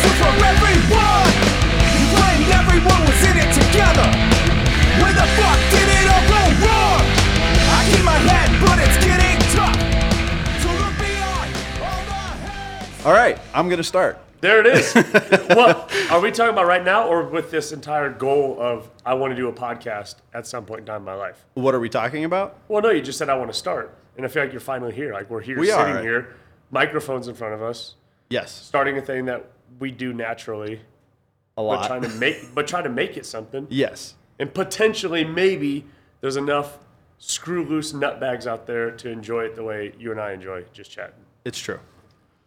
This was for everyone. You claimed everyone was in it together. Where the fuck did it all go wrong? I keep my head, but it's getting tough. To look beyond all the heads. All right, I'm gonna start. There it is. what are we talking about right now, or with this entire goal of I want to do a podcast at some point in time in my life? What are we talking about? Well, no, you just said I want to start, and I feel like you're finally here. Like we're here, We sitting are. here, microphones in front of us, Yes, starting a thing that we do naturally, a but lot. trying to make, but trying to make it something, yes, and potentially maybe there's enough screw loose nutbags out there to enjoy it the way you and I enjoy just chatting. it's true.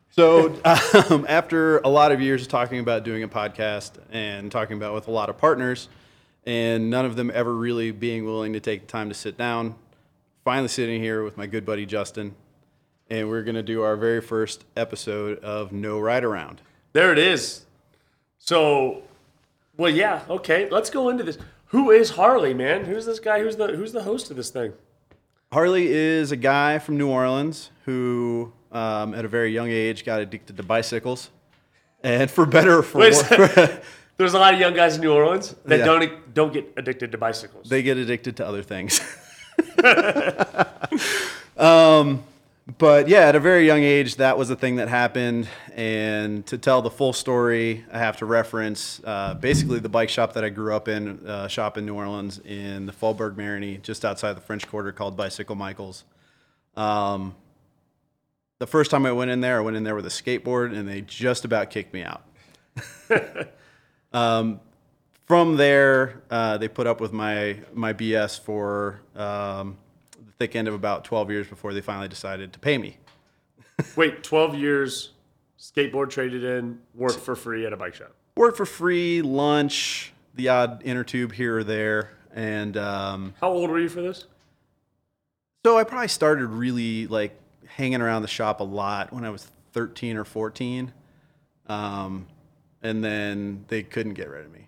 So um, after a lot of years of talking about doing a podcast and talking about with a lot of partners, and none of them ever really being willing to take the time to sit down, finally sitting here with my good buddy Justin, and we're gonna do our very first episode of No Ride Around. There it is. So, well, yeah, okay. Let's go into this. Who is Harley, man? Who's this guy? Who's the who's the host of this thing? Harley is a guy from New Orleans who, um, at a very young age, got addicted to bicycles, and for better or for Wait worse. There's a lot of young guys in New Orleans that Yeah. don't don't get addicted to bicycles. they get addicted to other things. um, but yeah, at a very young age, that was a thing that happened. And to tell the full story, I have to reference uh, basically the bike shop that I grew up in, uh, shop in New Orleans in the Faubourg Marigny, just outside the French Quarter, called Bicycle Michaels. Um, the first time I went in there, I went in there with a skateboard, and they just about kicked me out. Um, from there, uh, they put up with my my BS for um, the thick end of about 12 years before they finally decided to pay me. Wait, 12 years, skateboard traded in, worked for free at a bike shop. Worked for free, lunch, the odd inner tube here or there, and um, How old were you for this? so I probably started really like hanging around the shop a lot when I was 13 or 14, um, and then they couldn't get rid of me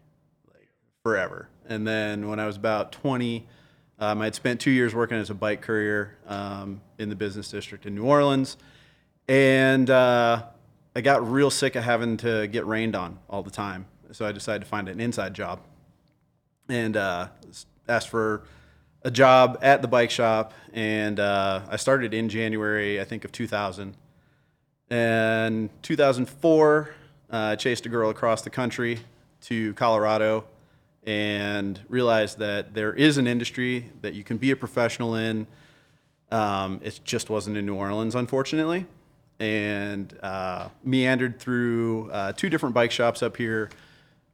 like forever. And then when I was about 20, um, I had spent two years working as a bike courier um, in the business district in New Orleans, and uh, I got real sick of having to get rained on all the time. So I decided to find an inside job and uh, asked for a job at the bike shop. And uh, I started in January, I think, of 2000. And 2004, uh, I chased a girl across the country to Colorado and realized that there is an industry that you can be a professional in. Um, it just wasn't in New Orleans, unfortunately. And uh, meandered through uh, two different bike shops up here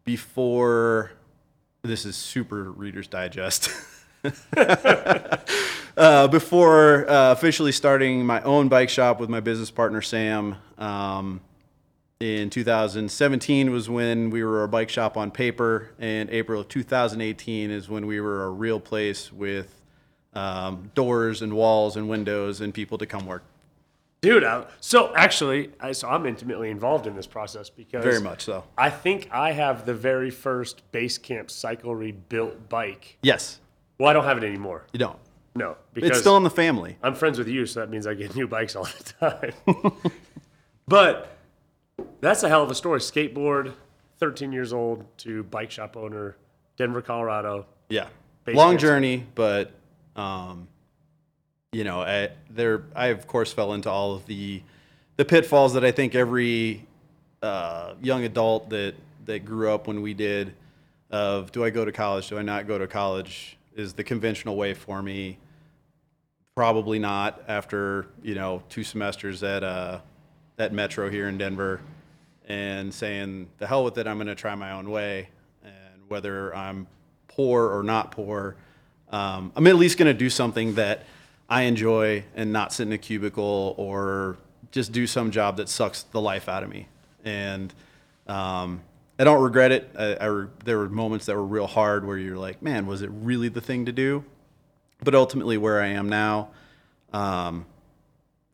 before this is super Reader's Digest. uh, before uh, officially starting my own bike shop with my business partner Sam, um, in 2017 was when we were a bike shop on paper, and April of 2018 is when we were a real place with um, doors and walls and windows and people to come work. Dude, I, so actually, I, so I'm intimately involved in this process because Very much so. I think I have the very first base camp cycle rebuilt bike. Yes, Well, I don't have it anymore. you don't. No, because It's still in the family. I'm friends with you, so that means I get new bikes all the time. but that's a hell of a story. Skateboard, 13 years old to bike shop owner, Denver, Colorado. Yeah, long journey, but um, you know, I, there I of course fell into all of the the pitfalls that I think every uh, young adult that that grew up when we did of do I go to college? Do I not go to college? Is the conventional way for me? Probably not. After you know two semesters at uh, at Metro here in Denver, and saying the hell with it, I'm going to try my own way, and whether I'm poor or not poor, um, I'm at least going to do something that I enjoy and not sit in a cubicle or just do some job that sucks the life out of me. And um, I don't regret it. I, I re- there were moments that were real hard where you're like, man, was it really the thing to do? But ultimately, where I am now, um,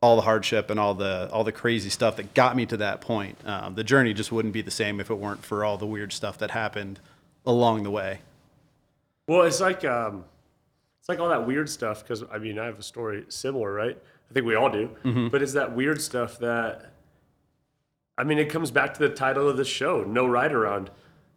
all the hardship and all the all the crazy stuff that got me to that point, um, the journey just wouldn't be the same if it weren't for all the weird stuff that happened along the way. Well, it's like um, it's like all that weird stuff. Because I mean, I have a story similar, right? I think we all do. But it's that weird stuff that I mean, it comes back to the title of the show, No Ride Around.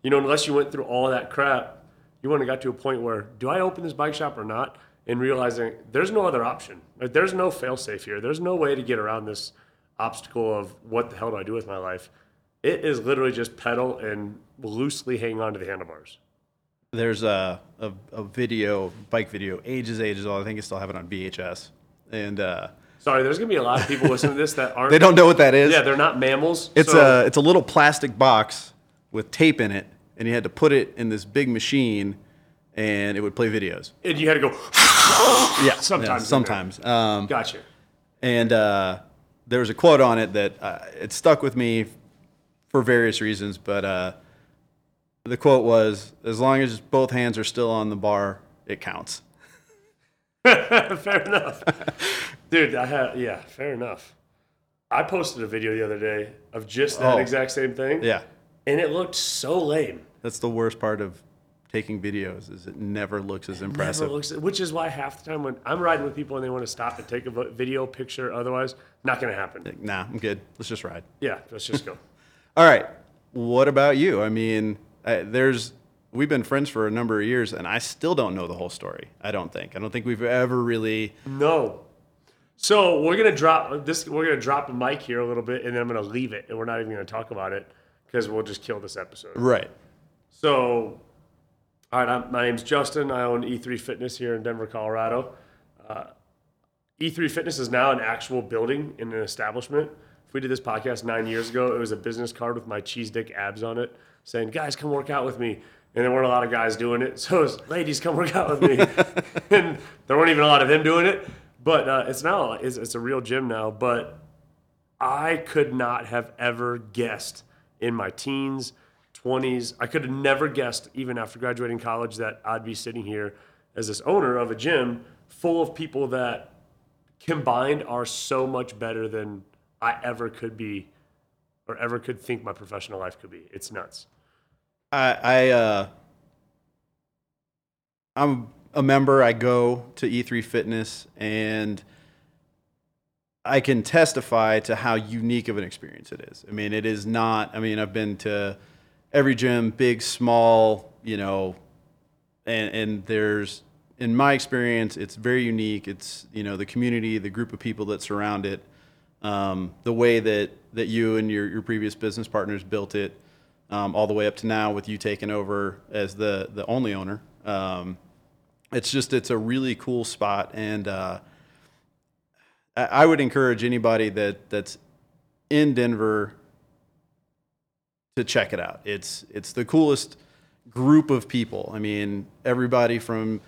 You know, unless you went through all that crap, you wouldn't have got to a point where, do I open this bike shop or not? And realizing there's no other option. Like, there's no fail safe here. There's no way to get around this obstacle of what the hell do I do with my life. It is literally just pedal and loosely hang on to the handlebars. There's a, a, a video, bike video, ages, ages old. I think I still have it on VHS. And uh, Sorry, there's gonna be a lot of people listening to this that aren't. they don't know what that is. Yeah, they're not mammals. It's so- a it's a little plastic box with tape in it, and you had to put it in this big machine, and it would play videos. and you had to go. Yeah, Sometimes there. sometimes. Um, Gotcha. and uh, there was a quote on it that uh, it stuck with me for various reasons, but uh, the quote was, "As long as both hands are still on the bar, it counts." fair enough, dude. I had yeah, fair enough. I posted a video the other day of just that Oh. exact same thing. Yeah, and it looked so lame. that's the worst part of taking videos is it never looks as impressive. Never looks, which is why half the time when I'm riding with people and they want to stop and take a video picture, otherwise, not gonna happen. nah, I'm good. Let's just ride. Yeah, let's just go. All right. What about you? I mean, I, there's we've been friends for a number of years, and I still don't know the whole story. I don't think. I don't think we've ever really. No. So we're gonna drop this. We're gonna drop a mic here a little bit, and then I'm gonna leave it, and we're not even gonna talk about it because we'll just kill this episode. Right. So, all right, I'm, my name's Justin. I own E3 Fitness here in Denver, Colorado. Uh, E3 Fitness is now an actual building in an establishment. If we did this podcast nine years ago, it was a business card with my cheese dick abs on it saying, guys, come work out with me. And there weren't a lot of guys doing it. So it was, ladies, come work out with me. and there weren't even a lot of them doing it. But uh, it's now, it's, it's a real gym now. But I could not have ever guessed in my teens, 20s. I could have never guessed, even after graduating college, that I'd be sitting here as this owner of a gym full of people that combined are so much better than I ever could be or ever could think my professional life could be. It's nuts. I, I uh, I'm a member. I go to E3 Fitness, and I can testify to how unique of an experience it is. I mean, it is not. I mean, I've been to every gym, big, small, you know, and and there's in my experience, it's very unique. It's you know the community, the group of people that surround it, um, the way that that you and your your previous business partners built it, um, all the way up to now with you taking over as the the only owner. Um, it's just it's a really cool spot, and uh, I, would encourage anybody that that's in Denver to check it out. It's it's the coolest group of people. I mean, everybody from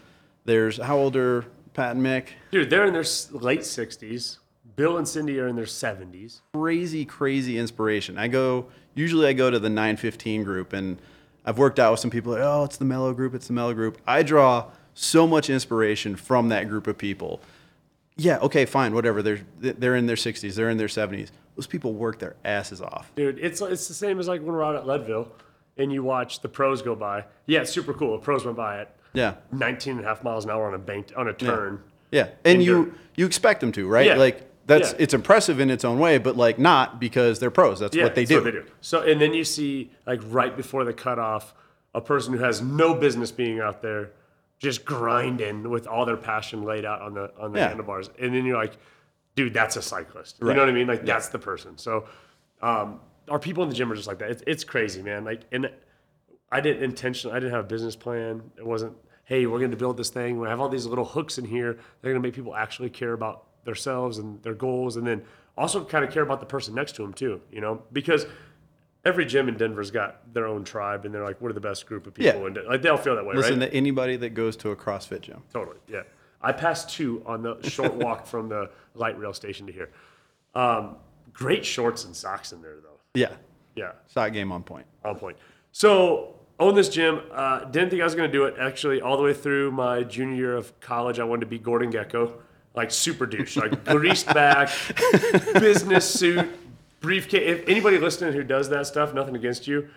there's how old are Pat and Mick? Dude, they're in their late 60s. Bill and Cindy are in their 70s. Crazy, crazy inspiration. I go usually I go to the 915 group and I've worked out with some people like, oh, it's the mellow group, it's the mellow group. I draw so much inspiration from that group of people. Yeah, okay, fine, whatever. They're they're in their 60s, they're in their 70s. Those people work their asses off. Dude, it's it's the same as like when we're out at Leadville and you watch the pros go by. Yeah, it's super cool. The pros went by at Yeah. 19 and a half miles an hour on a bank on a turn. Yeah, and And you dirt. you expect them to, right? Yeah. Like that's Yeah. it's impressive in its own way, but like not because they're pros. That's Yeah, what they that's do. What they do. So and then you see like right before the cutoff, a person who has no business being out there, just grinding with all their passion laid out on the on the Yeah. handlebars, and then you're like, dude, that's a cyclist. You Right. know what I mean? Like that's the person. So, um, our people in the gym are just like that. It's it's crazy, man. Like and I didn't intentionally. I didn't have a business plan. It wasn't. Hey, we're going to build this thing. We have all these little hooks in here. They're going to make people actually care about themselves and their goals, and then also kind of care about the person next to them too. You know, because every gym in Denver's got their own tribe, and they're like, we're the best group of people, Yeah. and like they'll feel that way, Listen right? to anybody that goes to a CrossFit gym. Totally, yeah. I passed two on the short walk from the light rail station to here. Um, great shorts and socks in there, though. Yeah, Yeah, shot game on point. on point. So own this gym. Uh, didn't think I was going to do it. Actually, all the way through my junior year of college, I wanted to be Gordon Gekko, like super douche, like greased back, business suit, briefcase. If anybody listening who does that stuff, nothing against you,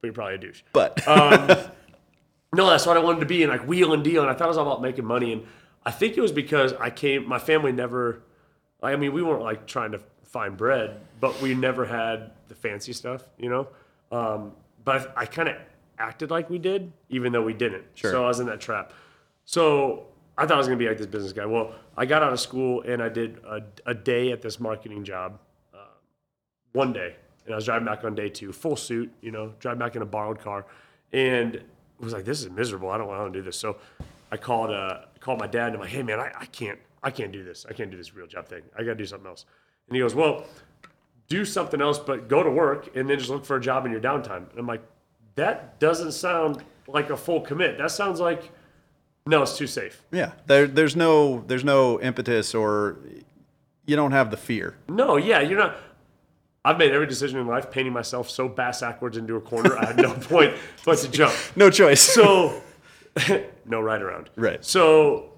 but you're probably a douche. But Uh, No, that's what I wanted to be, and like wheel and deal. And I thought it was all about making money. And I think it was because I came, my family never I mean, we weren't like trying to find bread, but we never had the fancy stuff, you know. Um, but I, I kind of acted like we did, even though we didn't. Sure. So I was in that trap. So I thought I was gonna be like this business guy. Well, I got out of school and I did a, a day at this marketing job, one day, and I was driving back on day two, full suit, you know, driving back in a borrowed car, and was like, this is miserable. I don't want to do this. So I called uh, called my dad and I'm like, hey man, I, I can't I can't do this. I can't do this real job thing. I gotta do something else. And he goes, well, do something else, but go to work and then just look for a job in your downtime. And I'm like, that doesn't sound like a full commit. That sounds like no, it's too safe. Yeah. There, there's no there's no impetus or you don't have the fear. No, yeah, you're not. I've made every decision in life painting myself so bass backwards into a corner. I had no point but to jump. No choice. So, no ride around. Right. So,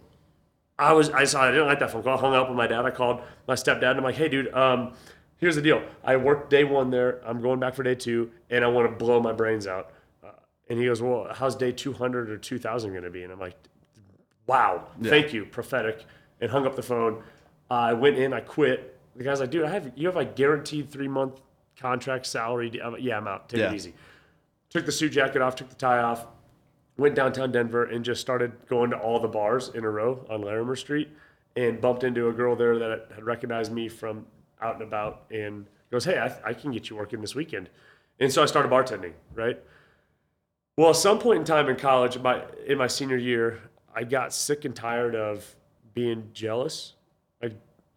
I was I saw I didn't like that phone call. I hung up with my dad. I called my stepdad and I'm like, hey, dude, um, here's the deal. I worked day one there. I'm going back for day two, and I want to blow my brains out. Uh, and he goes, well, how's day 200 or 2,000 going to be? And I'm like, wow, thank you, prophetic. And hung up the phone. I went in. I quit. The guy's like, dude, I have you have like guaranteed three month contract salary. I'm like, yeah, I'm out. Take Yeah. it easy. Took the suit jacket off. Took the tie off went downtown Denver and just started going to all the bars in a row on Larimer Street and bumped into a girl there that had recognized me from out and about and goes, Hey, I, I can get you working this weekend. And so I started bartending, right? Well, at some point in time in college, my, in my senior year, I got sick and tired of being jealous.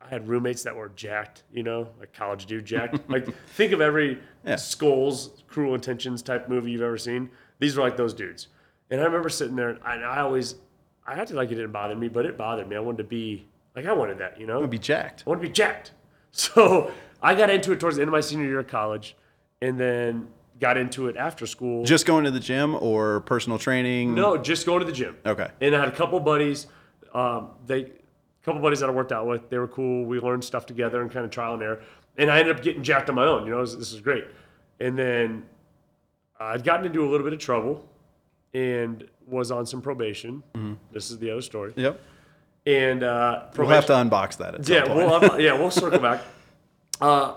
I had roommates that were jacked, you know, like college dude jacked. like, think of every Yeah. Skulls, Cruel Intentions type movie you've ever seen. These were like those dudes. And I remember sitting there, and I always, I acted like it didn't bother me, but it bothered me. I wanted to be, like, I wanted that, you know? I want to be jacked. I want to be jacked. So I got into it towards the end of my senior year of college, and then got into it after school. Just going to the gym or personal training? no, just going to the gym. Okay. And I had a couple buddies. Um, they, a couple buddies that I worked out with. They were cool. We learned stuff together and kind of trial and error. And I ended up getting jacked on my own. You know, was- this is great. And then I'd gotten into a little bit of trouble, and was on some probation. This is the other story. Yep. And uh, We'll have to unbox that at some yeah, point. we'll yeah, we'll circle back. Uh,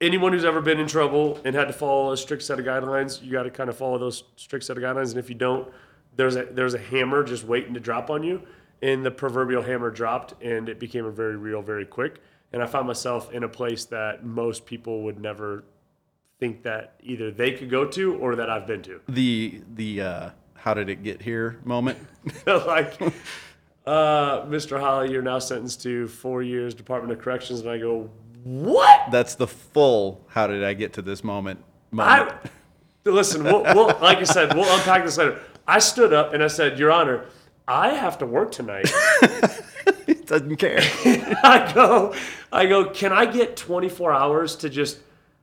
anyone who's ever been in trouble and had to follow a strict set of guidelines, you got to kind of follow those strict set of guidelines. And if you don't, there's a there's a hammer just waiting to drop on you. And the proverbial hammer dropped, and it became a very real, very quick. And I found myself in a place that most people would never think that either they could go to or that I've been to. the the uh, how did it get here moment. like, uh, Mr. Holly, you're now sentenced to four years Department of Corrections, and I go, what? That's the full how did I get to this moment moment. I listen. We'll, we'll, like I said, we'll unpack this later. I stood up and I said, Your Honor, I have to work tonight. Doesn't care. I go, I go. Can I get 24 hours to just,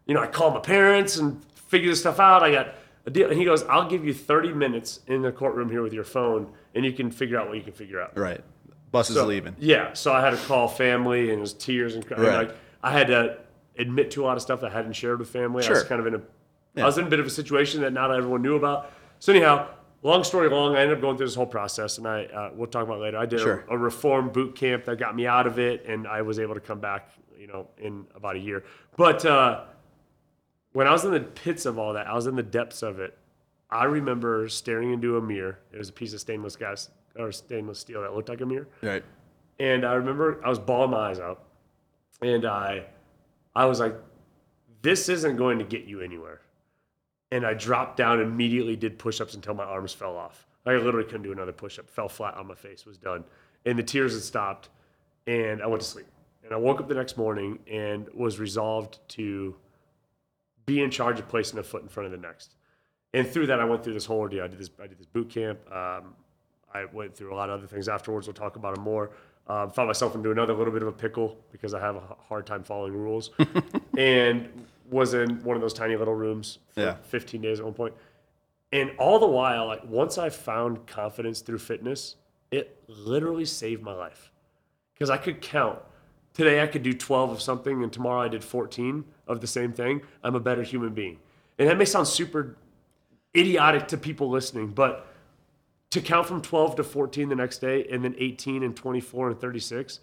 you know, I call my parents and figure this stuff out. I got a deal. And he goes, I'll give you 30 minutes in the courtroom here with your phone, and you can figure out what you can figure out. right. Bus is So- leaving. Yeah, so I had to call family, and it was tears and, cry- and, Right. like I had to admit to a lot of stuff that I hadn't shared with family. Sure. I was kind of in a, I was in a bit of a situation that not everyone knew about. So anyhow, long story long, I ended up going through this whole process, and I uh, we'll talk about it later. I did Sure. a, a reform boot camp that got me out of it, and I was able to come back, you know, in about a year. But uh, when I was in the pits of all that, I was in the depths of it. I remember staring into a mirror. It was a piece of stainless gas or stainless steel that looked like a mirror. Right. And I remember I was bawling my eyes out, and I, I was like, "This isn't going to get you anywhere." And I dropped down immediately did push-ups until my arms fell off. I literally couldn't do another push-up. Fell flat on my face. Was done, and the tears had stopped, and I went to sleep. And I woke up the next morning and was resolved to be in charge of placing a foot in front of the next. And through that, I went through this whole ordeal. I did this. I did this boot camp. Um, I went through a lot of other things afterwards. We'll talk about them more. Um, found myself into another little bit of a pickle because I have a hard time following rules, and was in one of those tiny little rooms for Yeah. 15 days at one point. And all the while, like once I found confidence through fitness, it literally saved my life because I could count. Today I could do 12 of something, and tomorrow I did 14 of the same thing. I'm a better human being. And that may sound super idiotic to people listening, but to count from 12 to 14 the next day and then 18 and 24 and 36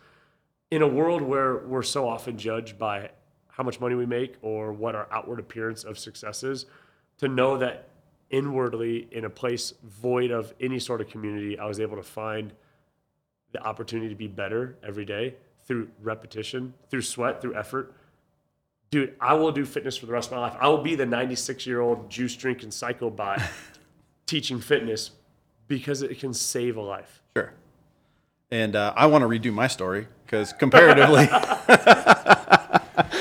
in a world where we're so often judged by how much money we make or what our outward appearance of success is, to know that inwardly in a place void of any sort of community, I was able to find the opportunity to be better every day through repetition, through sweat, through effort. Dude, I will do fitness for the rest of my life. I will be the 96 year old juice drinking psycho bot teaching fitness because it can save a life. Sure. And uh, I want to redo my story because comparatively,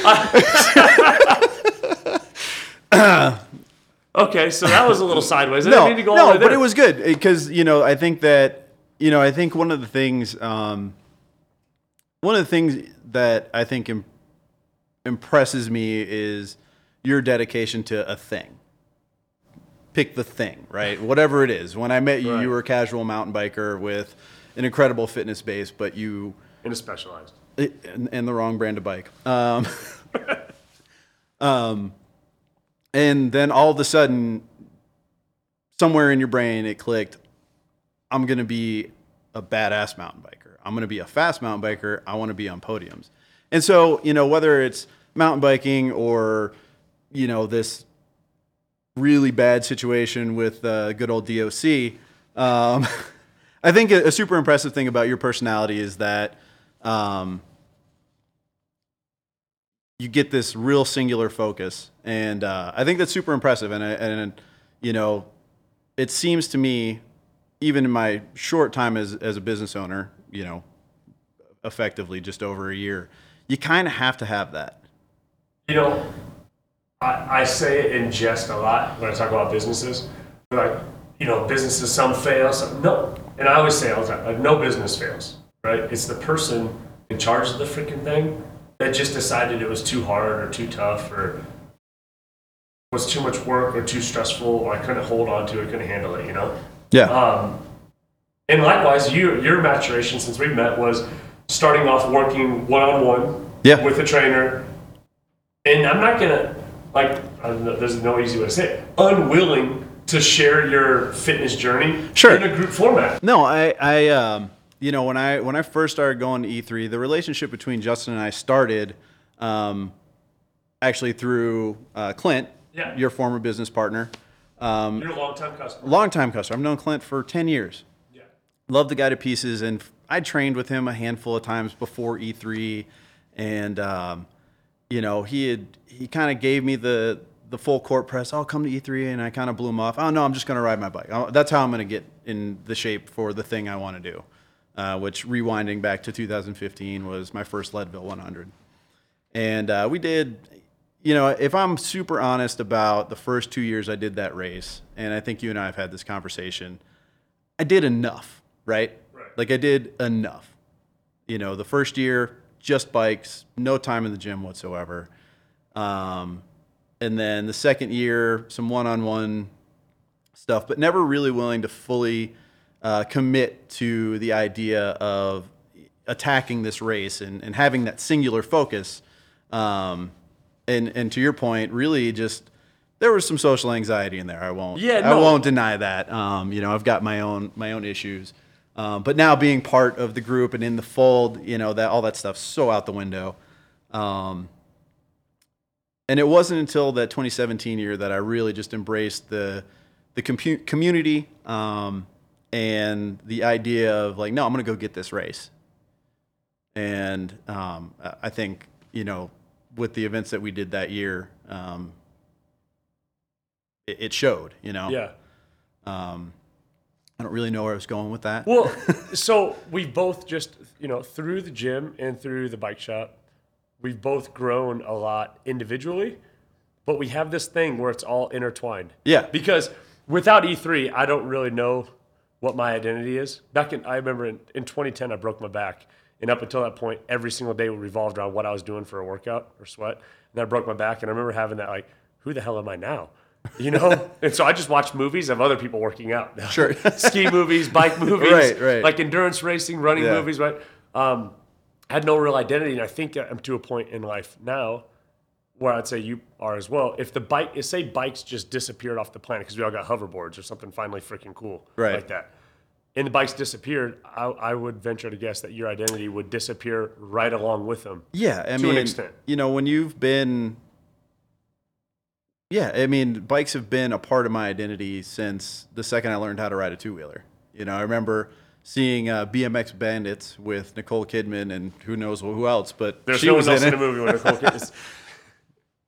Okay, so that was a little sideways. I no, didn't to go no, but it was good because you know I think that you know I think one of the things um, one of the things that I think im- impresses me is your dedication to a thing. Pick the thing, right? Whatever it is. When I met you, Right. you were a casual mountain biker with an incredible fitness base, but you in a specialized. and, and the wrong brand of bike. Um, um, and then all of a sudden, somewhere in your brain, it clicked. I'm gonna be a badass mountain biker. I'm gonna be a fast mountain biker. I want to be on podiums. And so, you know, whether it's mountain biking or, you know, this really bad situation with uh, good old DOC. Um, I think a, a super impressive thing about your personality is that um, you get this real singular focus, and uh, I think that's super impressive. And and you know, it seems to me, even in my short time as as a business owner, you know, effectively just over a year, you kind of have to have that. You know, I, I say it in jest a lot when I talk about businesses. Like, you know, businesses, some fail, some no. And I always say all the time, like, no business fails, right? It's the person in charge of the freaking thing that just decided it was too hard or too tough or was too much work or too stressful or I couldn't hold on to it, couldn't handle it, you know? Yeah. Um, and likewise, you, your maturation since we met was starting off working one on one with a trainer. And I'm not gonna like. Know, there's no easy way to say it. Unwilling to share your fitness journey Sure. in a group format. No, I, I, um, you know, when I when I first started going to E3, the relationship between Justin and I started, um, actually through uh, Clint, Yeah. your former business partner, um, You're a long time customer. longtime customer. I've known Clint for ten years. Yeah. Love the guy to pieces, and I trained with him a handful of times before E3, and um, you know, he had he kind of gave me the the full court press. I'll come to E3, and I kind of blew him off. Oh no, I'm just going to ride my bike. Oh, That's how I'm going to get in the shape for the thing I want to do. Uh, which rewinding back to 2015 was my first Leadville 100, and uh, we did. You know, if I'm super honest about the first two years I did that race, and I think you and I have had this conversation, I did enough, right? Right. Like I did enough. You know, the first year, just bikes, no time in the gym whatsoever. Um, and then the second year, some one-on-one stuff, but never really willing to fully uh, commit to the idea of attacking this race and, and having that singular focus. Um, and and to your point, really just there was some social anxiety in there. I won't. Yeah, I no. won't deny that. Um, you know, I've got my own my own issues. Um, but now being part of the group and in the fold, you know that all that stuff's so out the window. Um, and it wasn't until that 2017 year that I really just embraced the the compu- community um, and the idea of like, no, I'm going to go get this race. And um, I- think you know, with the events that we did that year, um, it, it showed. You know, Yeah. Um, I don't really know where I was going with that. Well, so we've both just, you know, through the gym and through the bike shop, we've both grown a lot individually, but we have this thing where it's all intertwined. Yeah. Because without E3, I don't really know what my identity is. Back in, I remember in, in 2010, I broke my back. And up until that point, every single day revolved around what I was doing for a workout or sweat. And then I broke my back. And I remember having that, like, who the hell am I now? You know? and so I just watched movies of other people working out. Sure. Ski movies, bike movies, Right, right. like endurance racing, running Yeah. movies, right? Um, had no real identity. And I think I'm to a point in life now where I'd say you are as well. If the bike, say bikes just disappeared off the planet because we all got hoverboards or something finally freaking cool Right. like that, and the bikes disappeared, I, I would venture to guess that your identity would disappear right along with them. Yeah, I To mean, an extent. you know, when you've been, yeah, I mean, bikes have been a part of my identity since the second I learned how to ride a two wheeler. You know, I remember seeing uh, BMX Bandits with Nicole Kidman and who knows who else, but There's she no was one else in in the movie when Nicole Kidman.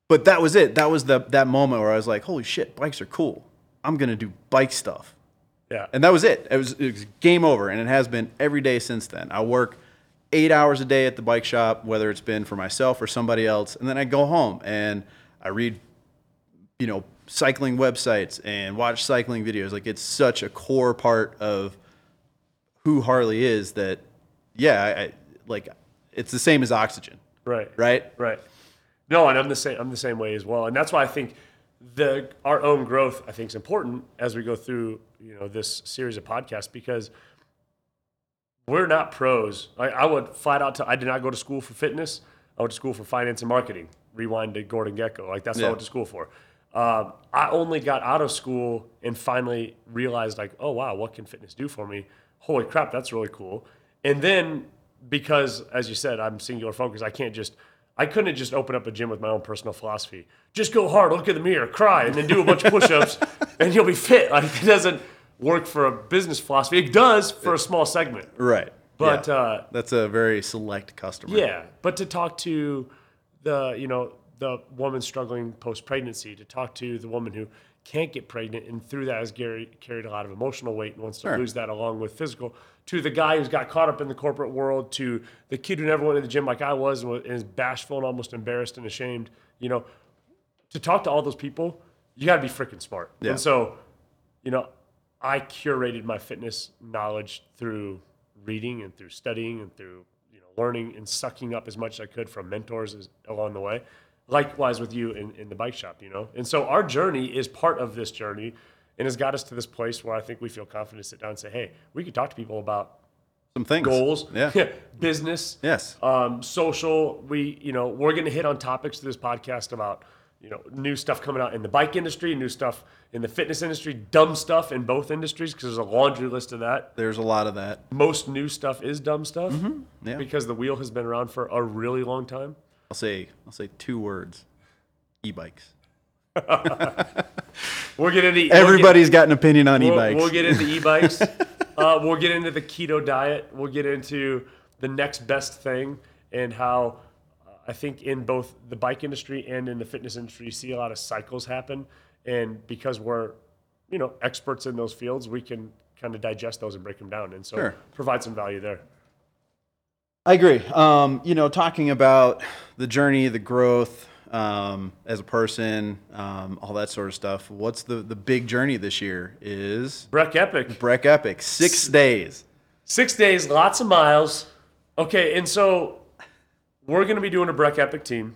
But that was it. That was the that moment where I was like, "Holy shit, bikes are cool! I'm gonna do bike stuff." Yeah. And that was it. It was, it was game over, and it has been every day since then. I work eight hours a day at the bike shop, whether it's been for myself or somebody else, and then I go home and I read, you know, cycling websites and watch cycling videos. Like it's such a core part of who Harley is that, yeah, I, I like it's the same as oxygen, Right. right? Right. No, and I'm the same. I'm the same way as well, and that's why I think the our own growth I think is important as we go through you know this series of podcasts because we're not pros. I, I would flat out. I did not go to school for fitness. I went to school for finance and marketing. Rewind to Gordon Gekko. Like that's what I went to school for. Um, I only got out of school and finally realized like, oh wow, what can fitness do for me? Holy crap, that's really cool. And then because, as you said, I'm singular focused, I can't just. I couldn't have just open up a gym with my own personal philosophy. Just go hard, look in the mirror, cry, and then do a bunch of push-ups, and you'll be fit. Like it doesn't work for a business philosophy. It does for a small segment, Right. but Yeah. uh, that's a very select customer. yeah, but to talk to the you know the woman struggling post pregnancy, to talk to the woman who can't get pregnant and through that has Gary carried a lot of emotional weight and wants to Sure. lose that along with physical. To the guy who's got caught up in the corporate world, to the kid who never went to the gym like I was and was- and is bashful and almost embarrassed and ashamed. You know, to talk to all those people, you got to be freaking smart. Yeah. And so, you know, I curated my fitness knowledge through reading and through studying and through you know learning and sucking up as much as I could from mentors as, along the way. Likewise with you in, in the bike shop, you know. And so our journey is part of this journey and has got us to this place where I think we feel confident to sit down and say, hey, we could talk to people about Some things. goals, Yeah. business, Yes. um, social. We, you know, we're going to hit on topics to this podcast about, you know, new stuff coming out in the bike industry, new stuff in the fitness industry, dumb stuff in both industries because there's a laundry list of that. There's a lot of that. Most new stuff is dumb stuff Yeah. because the wheel has been around for a really long time. I'll say I'll say two words. E-bikes. We'll get into Everybody's got an opinion on We'll, e-bikes. we'll get into e-bikes. uh, we'll get into the keto diet. We'll get into the next best thing and how uh, I think in both the bike industry and in the fitness industry, you see a lot of cycles happen. And because we're, you know, experts in those fields, we can kind of digest those and break them down. And so Sure. provide some value there. I agree. Um, you know, talking about the journey, the growth um, as a person, um, all that sort of stuff. What's the the big journey this year? Is Breck Epic. Breck Epic six days. Six days, lots of miles. Okay, and so we're going to be doing a Breck Epic team,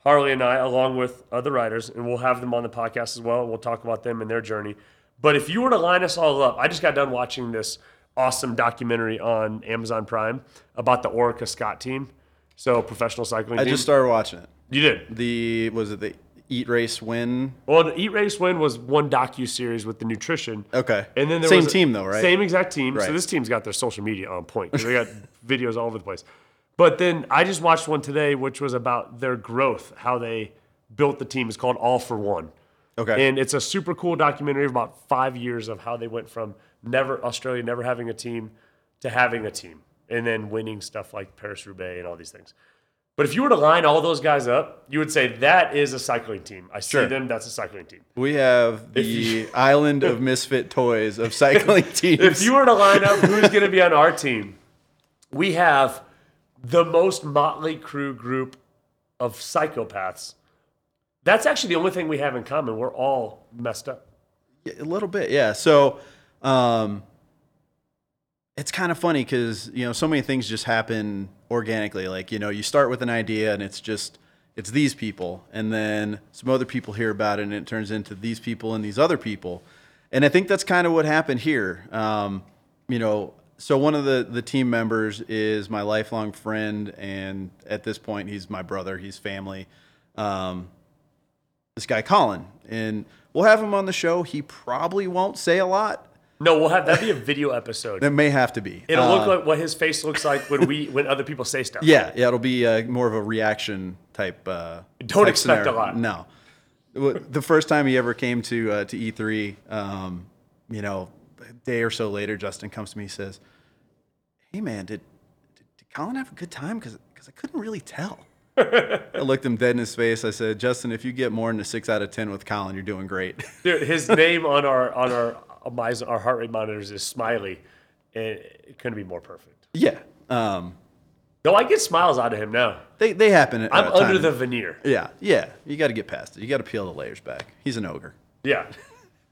Harley and I, along with other riders, and we'll have them on the podcast as well. We'll talk about them and their journey. But if you were to line us all up, I just got done watching this awesome documentary on Amazon Prime about the Orica Scott team. So professional cycling I team. just started watching it. you did. The was it the Eat Race Win? Well, the Eat Race Win was one docu series with the nutrition. Okay. And then there same was a- team though, right? Same exact team. So this team's got their social media on point. They got videos all over the place. But then I just watched one today, which was about their growth, how they built the team. It's called All for One. Okay. And it's a super cool documentary of about five years of how they went from never Australia never having a team to having a team, and then winning stuff like Paris Roubaix and all these things. But if you were to line all those guys up, you would say that is a cycling team. I see Sure. them. That's a cycling team. we have the island of misfit toys of cycling teams. If you were to line up who's going to be on our team, we have the most motley crew group of psychopaths. That's actually the only thing we have in common. We're all messed up. Yeah, a little bit, yeah. So, um, it's kind of funny because you know so many things just happen organically. Like you know, you start with an idea and it's just it's these people, and then some other people hear about it, and it turns into these people and these other people. And I think that's kind of what happened here. Um, you know, so one of the the team members is my lifelong friend, and at this point, he's my brother. He's family. Um, this guy Colin, and we'll have him on the show. He probably won't say a lot, No, we'll have that be a video episode. That may have to be. It'll Uh, look like what his face looks like when we when other people say stuff. Yeah, yeah, it'll be uh, more of a reaction type. Uh, Don't type expect a lot. No, the first time he ever came to uh, to E3, um, you know, a day or so later, Justin comes to me, and says, "Hey, man, did did, did Colin have a good time? Because Because I couldn't really tell." I looked him dead in his face. I said, "Justin, if you get more than a six out of ten with Colin, you're doing great." Dude, his name on our on our our, our heart rate monitors is Smiley, and it couldn't be more perfect. yeah, um, No, I get smiles out of him now. they they happen. At, I'm uh, under the veneer. Yeah, yeah. You got to get past it. You got to peel the layers back. He's an ogre. Yeah.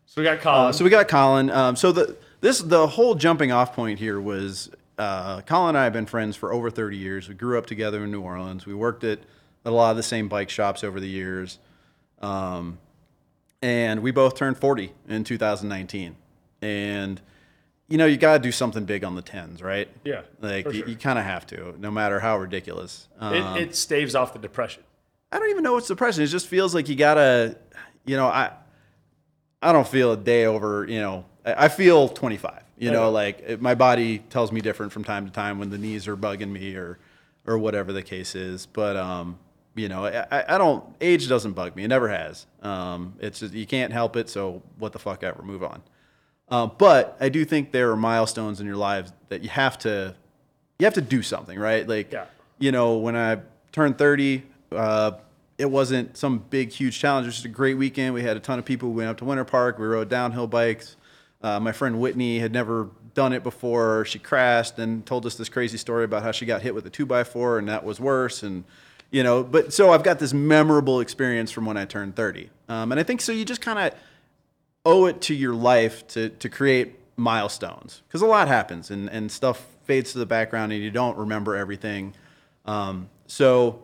So we got Colin. Uh, so we got Colin. Um, so the this the whole jumping off point here was uh, Colin and I have been friends for over 30 years. We grew up together in New Orleans. We worked at, at a lot of the same bike shops over the years, um, and we both turned 40 in 2019. And you know you got to do something big on the tens, right? Yeah, like you, sure. you kind of have to, no matter how ridiculous. Um, it, it staves off the depression. I don't even know what's depression. It just feels like you gotta, you know, I, I don't feel a day over. You know, I, I feel 25. You know, know. like it, my body tells me different from time to time when the knees are bugging me or, or whatever the case is. But um, you know, I, I- don't. Age doesn't bug me. It never has. Um, it's just, you can't help it. So what the fuck ever, move on. Uh, but I do think there are milestones in your lives that you have to you have to do something, right? Like, Yeah. you know, when I turned 30, uh, it wasn't some big, huge challenge. It was just a great weekend. We had a ton of people. We went up to Winter Park. We rode downhill bikes. Uh, my friend Whitney had never done it before. She crashed and told us this crazy story about how she got hit with a two by four and that was worse. And, you know, but so I've got this memorable experience from when I turned 30. Um, and I think so you just kind of owe it to your life to to create milestones because a lot happens and and stuff fades to the background and you don't remember everything. Um, so,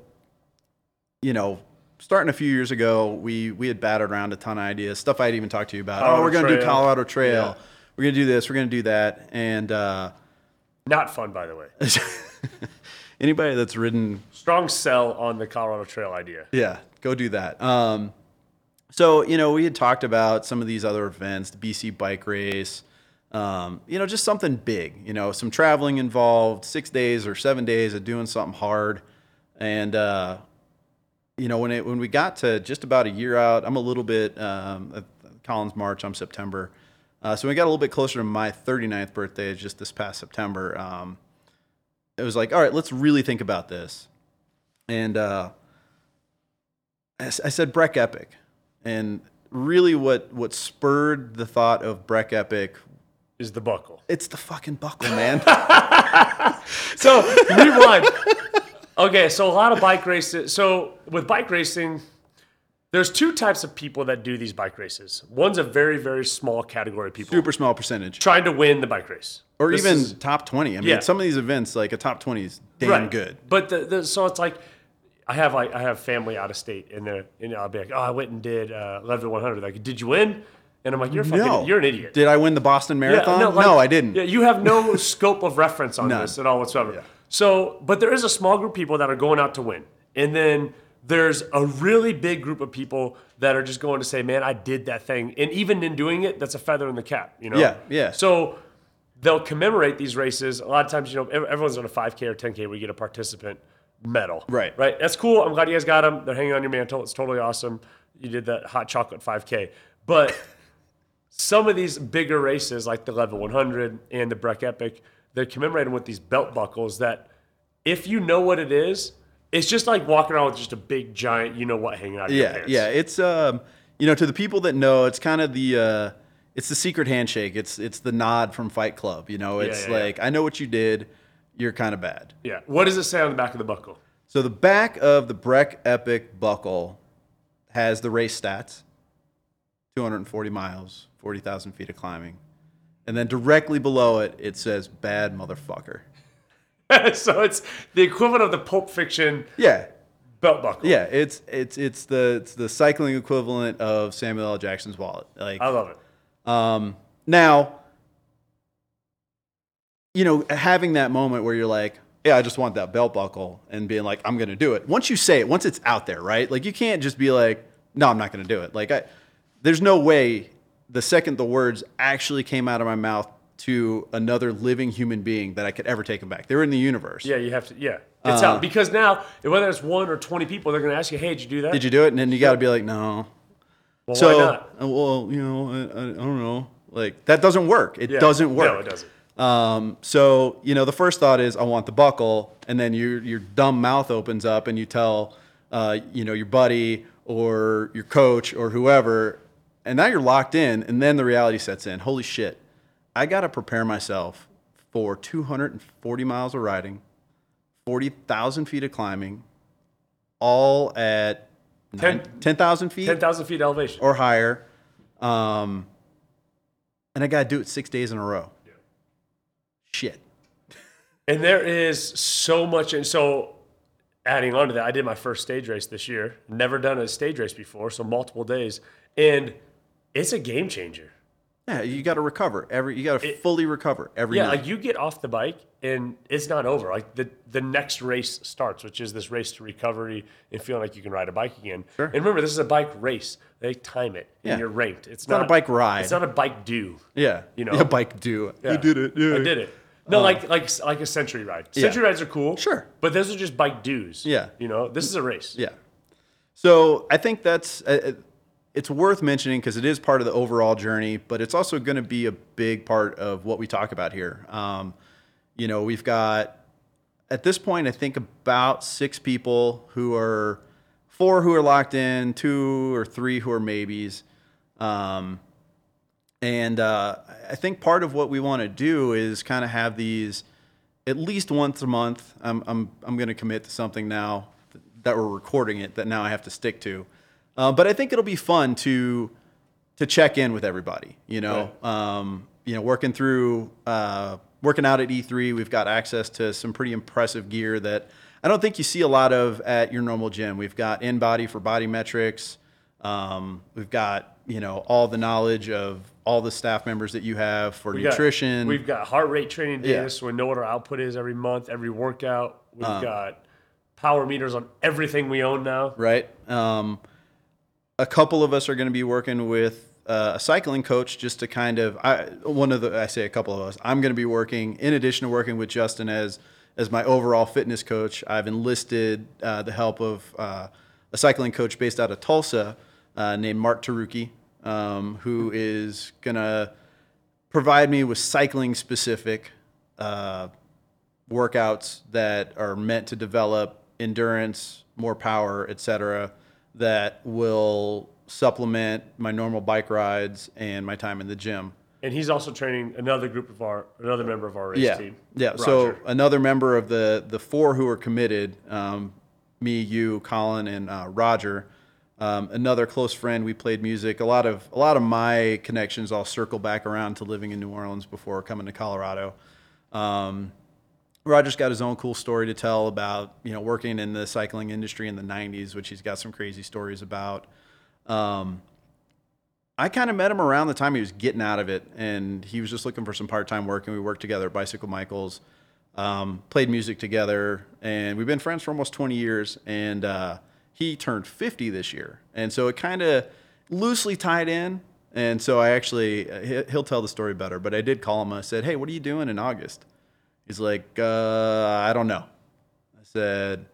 you know, starting a few years ago, we we had batted around a ton of ideas, stuff I'd even talked to you about. oh, we're gonna do Colorado Trail. Yeah. We're gonna do this. We're gonna do that. And uh, Not fun, by the way. anybody that's ridden Strong sell on the Colorado Trail idea. Yeah, go do that. Um, so you know, we had talked about some of these other events, the BC bike race. Um, you know, just something big. You know, some traveling involved, six days or seven days of doing something hard. And uh, you know, when it when we got to just about a year out, I'm a little bit. Um, uh, Colin's March, I'm September. Uh, so we got a little bit closer to my 39th birthday, just this past September. Um, it was like, all right, let's really think about this. And uh, I I said Breck Epic, and really, what what spurred the thought of Breck Epic? Is the buckle. It's the fucking buckle, man. So rewind. Okay, so a lot of bike races. So with bike racing, there's two types of people that do these bike races. One's a very, very small category of people Super small percentage, trying to win the bike race, or This even is- top twenty. I mean, Yeah. some of these events, like a top twenty, is damn good. But the, the so it's like I have like I have family out of state, and they're and I'll be like, oh, I went and did uh, Leadville 100. Like, did you win? And I'm like, you're fucking, No, you're an idiot. Did I win the Boston Marathon? no, like- I didn't. Yeah, you have no scope of reference on None. this at all whatsoever. So, but there is a small group of people that are going out to win, and then there's a really big group of people that are just going to say, "Man, I did that thing," and even in doing it, that's a feather in the cap. You know? Yeah, yeah. So they'll commemorate these races. A lot of times, you know, everyone's on a 5K or 10K where you get a participant medal. Right. Right. That's cool. I'm glad you guys got them. They're hanging on your mantle. It's totally awesome. You did that hot chocolate 5K, but some of these bigger races, like the Leadville 100 and the Breck Epic, they're commemorating with these belt buckles that, if you know what it is, it's just like walking around with just a big giant, you know what, hanging out of your yeah, yeah. It's um, you know, to the people that know, it's kind of the uh, it's the secret handshake. It's it's the nod from Fight Club. You know, it's yeah, yeah. like I know what you did. You're kind of bad. Yeah. What does it say on the back of the buckle? So the back of the Breck Epic buckle has the race stats: 240 miles, 40,000 feet of climbing, and then directly below it, it says "bad motherfucker." so it's the equivalent of the Pulp Fiction Yeah, belt buckle. yeah. It's it's it's the it's the cycling equivalent of Samuel L. Jackson's wallet. Like I love it. Um, now, you know, having that moment where you're like, yeah, I just want that belt buckle and being like, I'm going to do it. Once you say it, once it's out there, right? Like, you can't just be like, no, I'm not going to do it. Like, I, there's no way the second the words actually came out of my mouth to another living human being that I could ever take them back. They were in the universe. Yeah, you have to. Yeah, it's Uh, out because now whether it's one or twenty people, they're gonna ask you, "Hey, did you do that?" Did you do it? And then you got to be like, no. Well, so, why not? uh, well, you know, I, I, I don't know. Like that doesn't work. It Yeah. doesn't work. No, it doesn't. Um, so you know, the first thought is I want the buckle, and then your your dumb mouth opens up and you tell, uh, you know, your buddy or your coach or whoever, and now you're locked in, and then the reality sets in. Holy shit, I got to prepare myself for 240 miles of riding, 40,000 feet of climbing, all at Ten- 10,000 feet Ten thousand feet elevation. or higher. Um, and I got to do it six days in a row. Shit. And there is so much. And so, adding on to that, I did my first stage race this year. Never done a stage race before, so multiple days. And it's a game changer. Yeah, you got to recover every. You got to fully recover every. Yeah, night. like you get off the bike and it's not over. Like the the next race starts, which is this race to recovery and feeling like you can ride a bike again. Sure. And remember, this is a bike race. They time it Yeah. and you're ranked. It's, not a bike ride. It's not a bike do. yeah, you know. yeah, bike do. Yeah. You did it. Yeah. I did it. No, like like like a century ride. Century rides are cool. Sure. But those are just bike dues. Yeah. You know, this is a race. Yeah. So I think that's uh, uh, it's worth mentioning because it is part of the overall journey, but it's also going to be a big part of what we talk about here. Um, you know, we've got at this point, I think about six people who are four who are locked in, two or three who are maybes. Um, and uh, I think part of what we want to do is kind of have these at least once a month. I'm, I'm, I'm going to commit to something now that we're recording it that now I have to stick to. Uh, but I think it'll be fun to to check in with everybody. You know, um, you know, working through uh, working out at E3, we've got access to some pretty impressive gear that I don't think you see a lot of at your normal gym. We've got InBody for body metrics. Um, we've got you know all the knowledge of all the staff members that you have for We got- nutrition. we've got heart rate training data, Yeah. so we know what our output is every month, every workout. We've Uh. got power meters on everything we own now. right? Um, a couple of us are going to be working with uh, a cycling coach just to kind of. I, one of the I say a couple of us. I'm going to be working in addition to working with Justin as as my overall fitness coach. I've enlisted uh, the help of uh, a cycling coach based out of Tulsa uh, named Mark Taruki, um, who is going to provide me with cycling specific uh, workouts that are meant to develop endurance, more power, etc., that will supplement my normal bike rides and my time in the gym. And he's also training another group of our another member of our race Yeah, team. yeah. So another member of the the four who are committed, um, me, you, Colin, and uh, Roger. Um, another close friend. We played music. A lot of a lot of my connections all circle back around to living in New Orleans before coming to Colorado. Um, Roger's got his own cool story to tell about you know working in the cycling industry in the '90s, which he's got some crazy stories about. Um, I kind of met him around the time he was getting out of it, and he was just looking for some part-time work, and we worked together at Bicycle Michael's, um, played music together, and we've been friends for almost 20 years. And uh, he turned 50 this year, and so it kind of loosely tied in. And so I actually, uh, he'll tell the story better, but I did call him. I said, "Hey, what are you doing in August?" He's like, uh, "I don't know." I said,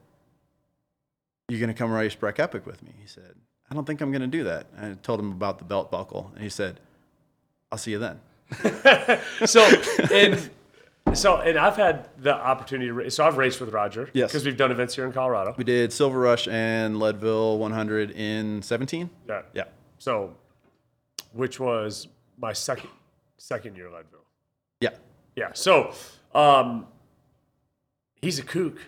You're gonna come race Breck Epic with me?" He said, "I don't think I'm gonna do that." I told him about the belt buckle, and he said, "I'll see you then." so and so and I've had the opportunity to race. So I've raced with Roger. Yes. Because we've done events here in Colorado. We did Silver Rush and Leadville 100 in 17. Yeah. Yeah, So, which was my second second year Leadville. yeah. Yeah. So, um, he's a kook.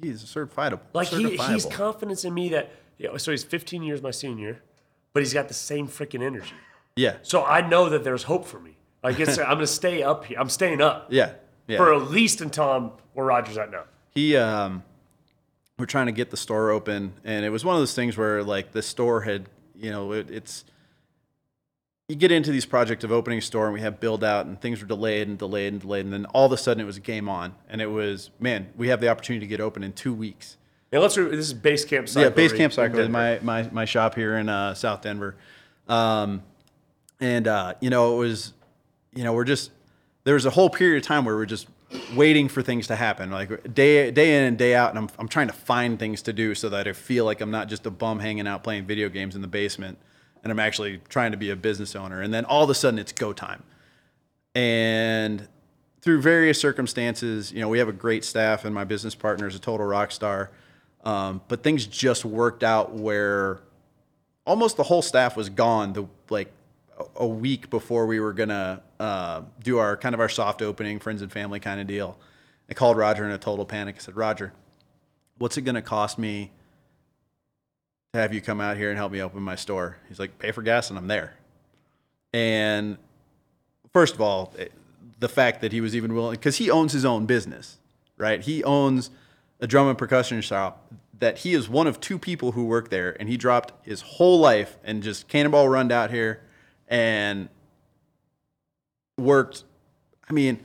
He's certifiable. Like he, he's confidence in me that. You know, so he's 15 years my senior, but he's got the same freaking energy. yeah, So I know that there's hope for me. Like it's, I'm gonna stay up here. I'm staying up yeah, yeah. for at least until I'm where Roger's at now. he um we're trying to get the store open and it was one of those things where like the store had you know it, it's you get into these projects of opening a store and we have build out and things were delayed and delayed and delayed and then all of a sudden it was game on and it was man we have the opportunity to get open in two weeks And let's. Re- this is base camp. Cycle yeah base camp cycle is my, my my shop here in uh, south denver um, and uh, you know it was, you know, we're just there was a whole period of time where we're just waiting for things to happen, like day day in and day out, and I'm I'm trying to find things to do so that I feel like I'm not just a bum hanging out playing video games in the basement, and I'm actually trying to be a business owner. And then all of a sudden, it's go time, and through various circumstances, you know, we have a great staff, and my business partner is a total rock star. Um, but things just worked out where almost the whole staff was gone the like a- week before we were gonna uh, do our kind of our soft opening, friends and family kind of deal. I called Roger in a total panic. I said, Roger, what's it gonna cost me to have you come out here and help me open my store? He's like, pay for gas and I'm there. And first of all, it- the fact that he was even willing, because he owns his own business, right? He owns a drum and percussion shop that he is one of two people who work there, and he dropped his whole life and just cannonball runned out here and worked. I mean,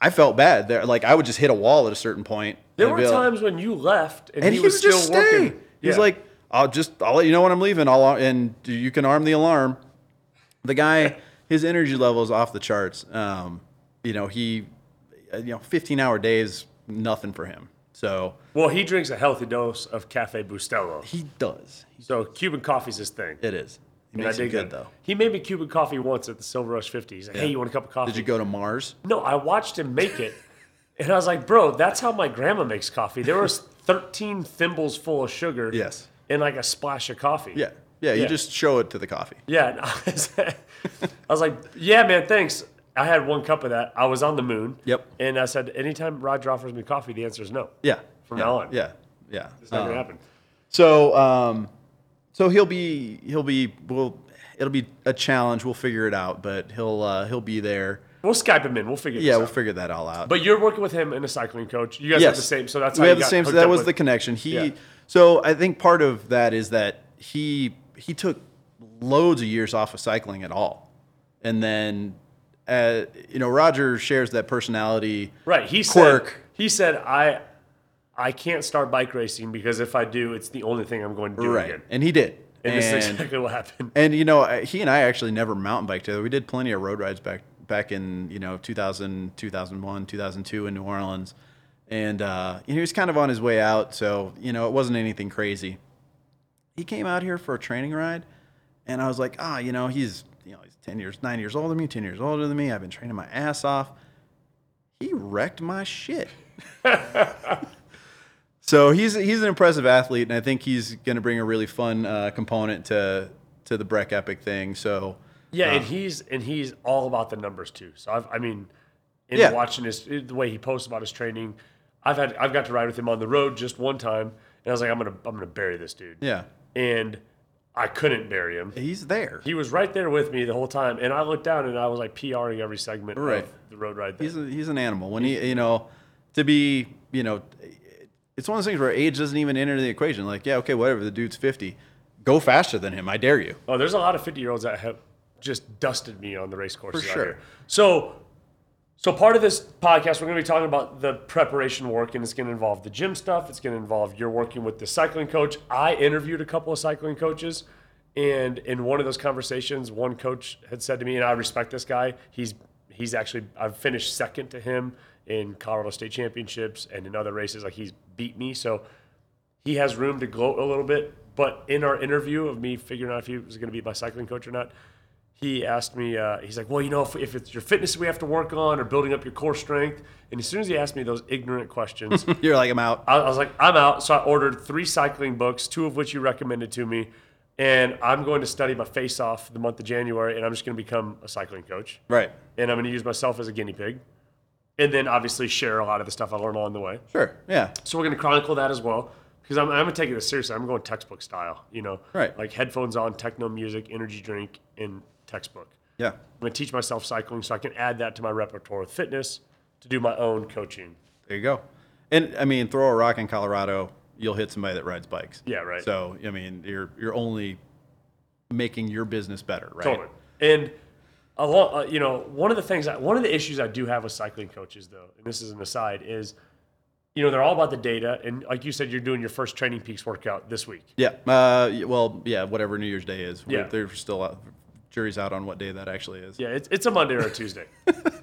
I felt bad there. Like I would just hit a wall at a certain point. There were like- times when you left and, and he, he, was would still just working. He's Yeah. like, I'll just, I'll let you know when I'm leaving. I'll, and you can arm the alarm. The guy, his energy level is off the charts. Um, you know, he, uh, you know, 15 hour days, nothing for him. So well, he drinks a healthy dose of Cafe Bustelo. he does. So Cuban coffee's his thing. It is. He makes it good though. He made me Cuban coffee once at the Silver Rush 50. He's like, hey, you want a cup of coffee? Did you go to Mars? No, I watched him make it, and I was like, bro, that's how my grandma makes coffee. There was 13 thimbles full of sugar. Yes. And like a splash of coffee. Yeah. Yeah. You Yeah. just show it to the coffee. Yeah. I was, I was like, yeah, man, thanks. I had one cup of that. I was on the moon. Yep. And I said, anytime Roger offers me coffee, the answer is no. Yeah. From yeah. now on. Yeah. Yeah. It's not Um, gonna happen. So, um, so he'll be he'll be well. It'll be a challenge. We'll figure it out, but he'll uh, he'll be there. We'll Skype him in. We'll figure. Yeah, we'll out. figure that all out. But you're working with him and a cycling coach. You guys yes, have the same. So that's how we have the same. So that was with- the connection. He. Yeah. So I think part of that is that he he took loads of years off of cycling at all, and then. Uh, you know, Roger shares that personality. Right. He quirk. said. He said I. I can't start bike racing because if I do, it's the only thing I'm going to do right, again. and he did. And, this is And- exactly what happened. And you know, he and I actually never mountain biked together. We did plenty of road rides back back in you know 2000, 2001, 2002 in New Orleans, and uh, he was kind of on his way out. So you know, it wasn't anything crazy. He came out here for a training ride, and I was like, ah, you know, he's you know he's ten years, nine years older than me, ten years older than me. I've been training my ass off. He wrecked my shit. So he's he's an impressive athlete, and I think he's going to bring a really fun uh, component to to the Breck Epic thing. So Yeah, and he's and he's all about the numbers too. So I've, I mean, in Yeah. watching his the way he posts about his training, I've had I've got to ride with him on the road just one time, and I was like, I'm gonna I'm gonna bury this dude. yeah, And I couldn't bury him. he's there. He was right there with me the whole time, and I looked down and I was like PRing every segment Right. of the road ride. He's a, he's an animal. When he you know to be you know, it's one of those things where age doesn't even enter the equation. Like yeah, okay, whatever. The dude's fifty. Go faster than him. I dare you. Oh, there's a lot of 50 year olds that have just dusted me on the race course. For sure. here. So, so part of this podcast, we're going to be talking about the preparation work, and it's going to involve the gym stuff. It's going to involve you're working with the cycling coach. I interviewed a couple of cycling coaches, and in one of those conversations, one coach had said to me, and I respect this guy. He's he's actually I've finished second to him in Colorado State Championships and in other races. Like he's beat me, so he has room to gloat a little bit. But in our interview of me figuring out if he was going to be my cycling coach or not, he asked me, uh, he's like, well, you know, if, if it's your fitness we have to work on or building up your core strength. And as soon as he asked me those ignorant questions, You're like I'm out. I, I was like, I'm out. So I ordered three cycling books, two of which you recommended to me. And I'm going to study my face off the month of January, and I'm just going to become a cycling coach. Right. And I'm going to use myself as a guinea pig. And then obviously share a lot of the stuff I learned along the way. Sure. Yeah. So we're going to chronicle that as well because I'm, I'm going to take it seriously. I'm going textbook style, you know, Right. Like headphones on, techno music, energy drink, and textbook. Yeah. I'm going to teach myself cycling so I can add that to my repertoire with fitness to do my own coaching. There you go. And I mean, throw a rock in Colorado, you'll hit somebody that rides bikes. Yeah, right. So I mean, you're you're only making your business better, right? Totally. And along, uh, you know, one of the things, I, one of the issues I do have with cycling coaches, though, and this is an aside, is, you know, they're all about the data. And like you said, you're doing your first Training Peaks workout this week. Yeah. Uh, well, yeah. Whatever New Year's Day is, Yeah. They're still out jury's out on what day that actually is. Yeah, it's, it's a Monday or a Tuesday.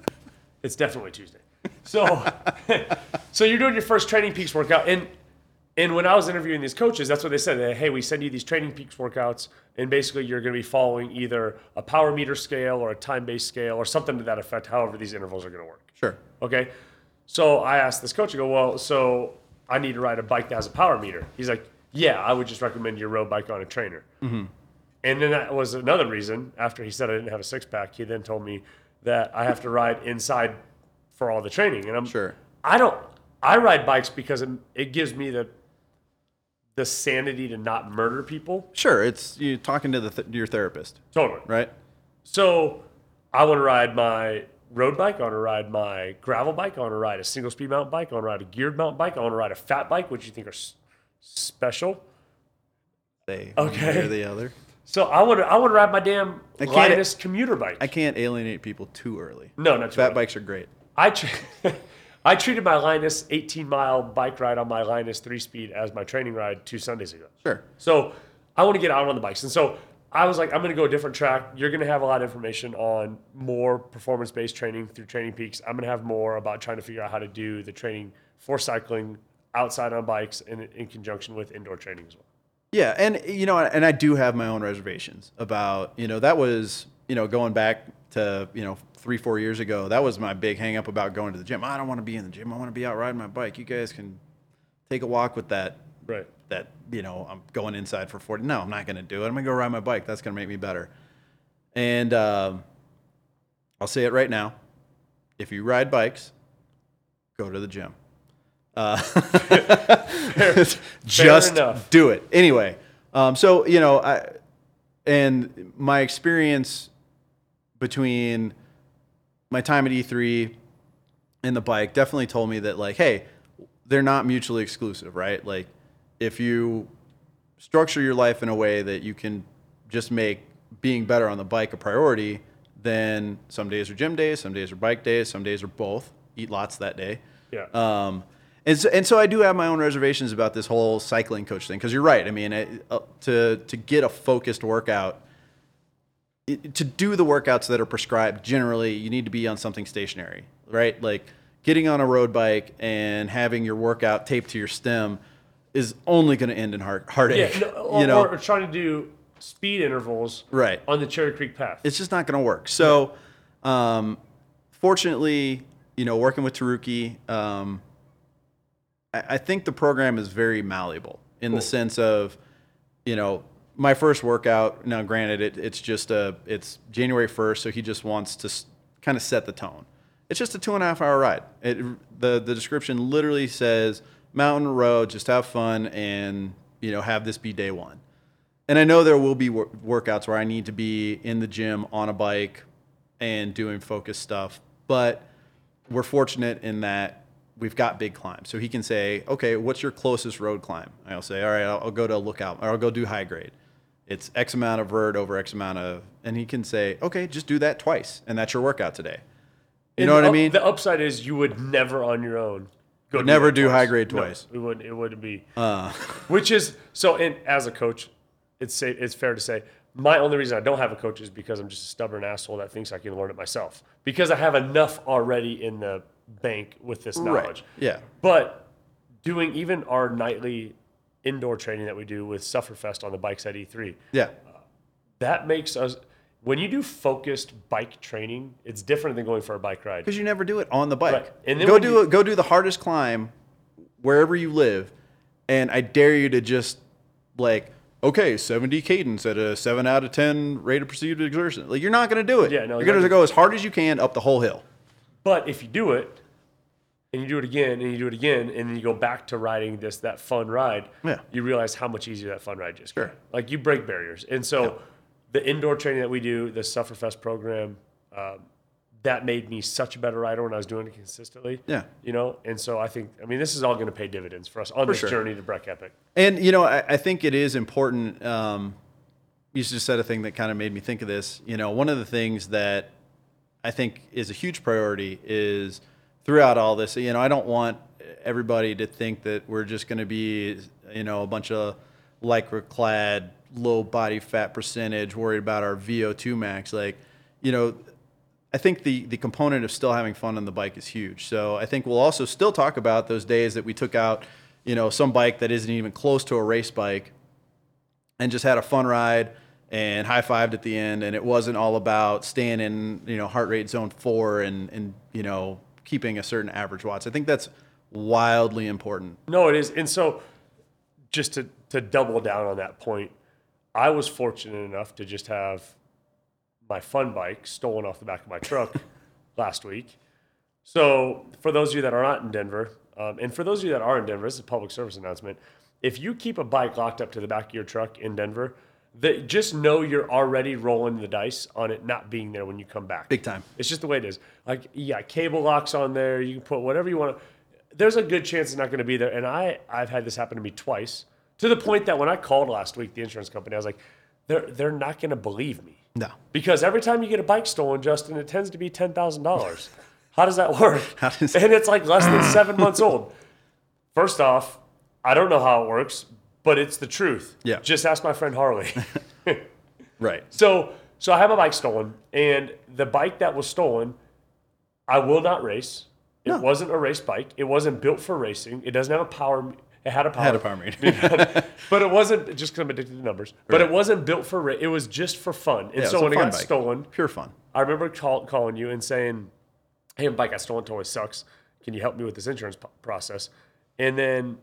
it's definitely Tuesday. So, so you're doing your first Training Peaks workout, and and when I was interviewing these coaches, that's what they said. They, hey, we send you these Training Peaks workouts, and basically you're going to be following either a power meter scale or a time based scale or something to that effect. However, these intervals are going to work. Sure. Okay. So I asked this coach, I go, well, so I need to ride a bike that has a power meter. He's like, yeah, I would just recommend your road bike on a trainer. Mm-hmm. And then that was another reason. After he said I didn't have a six pack, he then told me that I have to ride inside for all the training. And I'm Sure. I don't. I ride bikes because it, it gives me the the sanity to not murder people. Sure. It's you talking to the th- your therapist, Totally. right? So I want to ride my road bike. I want to ride my gravel bike. I want to ride a single speed mountain bike. I want to ride a geared mountain bike. I want to ride a fat bike, which you think are s- special. They Okay. one way or the other. So I want to I to ride my damn I can't- Linus commuter bike. I can't alienate people too early. no, not too Fat bikes are great. I I treated my Linus 18 mile bike ride on my Linus three speed as my training ride two Sundays ago. Sure. So I want to get out on the bikes. And so I was like, I'm going to go a different track. You're going to have a lot of information on more performance based training through Training Peaks. I'm going to have more about trying to figure out how to do the training for cycling outside on bikes and in conjunction with indoor training as well. Yeah, and you know, and I do have my own reservations about you know that was you know going back to you know three four years ago. That was my big hang up about going to the gym. I don't want to be in the gym. I want to be out riding my bike. You guys can take a walk with that. Right. That you know I'm going inside for forty. No, I'm not going to do it. I'm going to go ride my bike. That's going to make me better. And um, I'll say it right now: if you ride bikes, go to the gym. Uh, just enough. do it anyway. Um, so you know, I and my experience between my time at E3 and the bike definitely told me that like, hey, they're not mutually exclusive, right? Like, if you structure your life in a way that you can just make being better on the bike a priority, then some days are gym days, some days are bike days, some days are both. Eat lots that day. Yeah. Um, and so, and so I do have my own reservations about this whole cycling coach thing because you're right. I mean, it, uh, to to get a focused workout, it, to do the workouts that are prescribed, generally you need to be on something stationary, right? Like getting on a road bike and having your workout taped to your stem is only going to end in heart yeah. heartache. No, or, you know, or trying to do speed intervals right? on the Cherry Creek path. it's just not going to work. So, um, fortunately, you know, working with Taruki, um, I, think the program is very malleable in the sense of, you know, my first workout. Now, granted, it, it's just a it's January first, so he just wants to s- kind of set the tone. It's just a two and a half hour ride. It, the the description literally says mountain road, just have fun and you know have this be day one. And I know there will be wor- workouts where I need to be in the gym on a bike and doing focus stuff, but we're fortunate in that we've got big climbs. So he can say, okay, what's your closest road climb? I'll say, all right, I'll, I'll go to Lookout or I'll go do high grade. It's X amount of vert over X amount of, and he can say, okay, just do that twice, and that's your workout today. You And know what the I mean? The upside is you would never on your own go Would never do twice. high grade No, twice. it wouldn't. It wouldn't be. Uh, Which is so. And as a coach, it's sa- it's fair to say my only reason I don't have a coach is because I'm just a stubborn asshole that thinks I can learn it myself because I have enough already in the bank with this knowledge. Yeah. But doing even our nightly indoor training that we do with Sufferfest on the bikes at E3, Yeah. that makes us. When you do focused bike training, it's different than going for a bike ride. Because you never do it on the bike. Right. And then go do you- go do the hardest climb wherever you live, and I dare you to just like okay, seventy cadence at a seven out of ten rate of perceived exertion. Like you're not going to do it. Yeah, no, you're going to go as hard as you can up the whole hill. But if you do it, and you do it again, and you do it again, and then you go back to riding this that fun ride, Yeah. you realize how much easier that fun ride just got. Sure. Like you break barriers, and so the indoor training that we do, the Sufferfest program, um, that made me such a better rider when I was doing it consistently. Yeah. you know, and so I think I mean this is all going to pay dividends for us on this sure. journey to Breck Epic. And you know, I, I think it is important. Um, you just said a thing that kind of made me think of this. You know, one of the things that I think is a huge priority is throughout all this. You know, I don't want everybody to think that we're just going to be, you know, a bunch of lycra clad, low body fat percentage, worried about our VO2 max. Like, you know, I think the the component of still having fun on the bike is huge. So I think we'll also still talk about those days that we took out, you know, some bike that isn't even close to a race bike and just had a fun ride and high fived at the end. And it wasn't all about staying in, you know, heart rate zone four and, and, you know, keeping a certain average watts. I think that's wildly important. No, it is. And so, just to, to double down on that point, I was fortunate enough to just have my fun bike stolen off the back of my truck last week. So, for those of you that are not in Denver, um, and for those of you that are in Denver, this is a public service announcement. If you keep a bike locked up to the back of your truck in Denver, that just know you're already rolling the dice on it not being there when you come back. Big time. It's just the way it is. Like you got cable locks on there. You can put whatever you want. There's a good chance it's not going to be there. And I I've had this happen to me twice to the point that when I called last week the insurance company, I was like, they're they're not going to believe me No. because every time you get a bike stolen, Justin, it tends to be ten thousand dollars. How does that work? Does- and it's like less than seven months old. First off, I don't know how it works, but it's the truth. Yeah. Just ask my friend Harley. Right. So so I have a bike stolen, and the bike that was stolen, I will not race. It No. wasn't a race bike. It wasn't built for racing. It doesn't have a power. It had a power. Had a power meter. but it wasn't just because I'm addicted to numbers. But it wasn't built for. Ra- it was just for fun. And Yeah, so it's a when it got bike. stolen, Pure fun. I remember call, calling you and saying, "Hey, my bike got stolen. Totally sucks. Can you help me with this insurance process?" And then,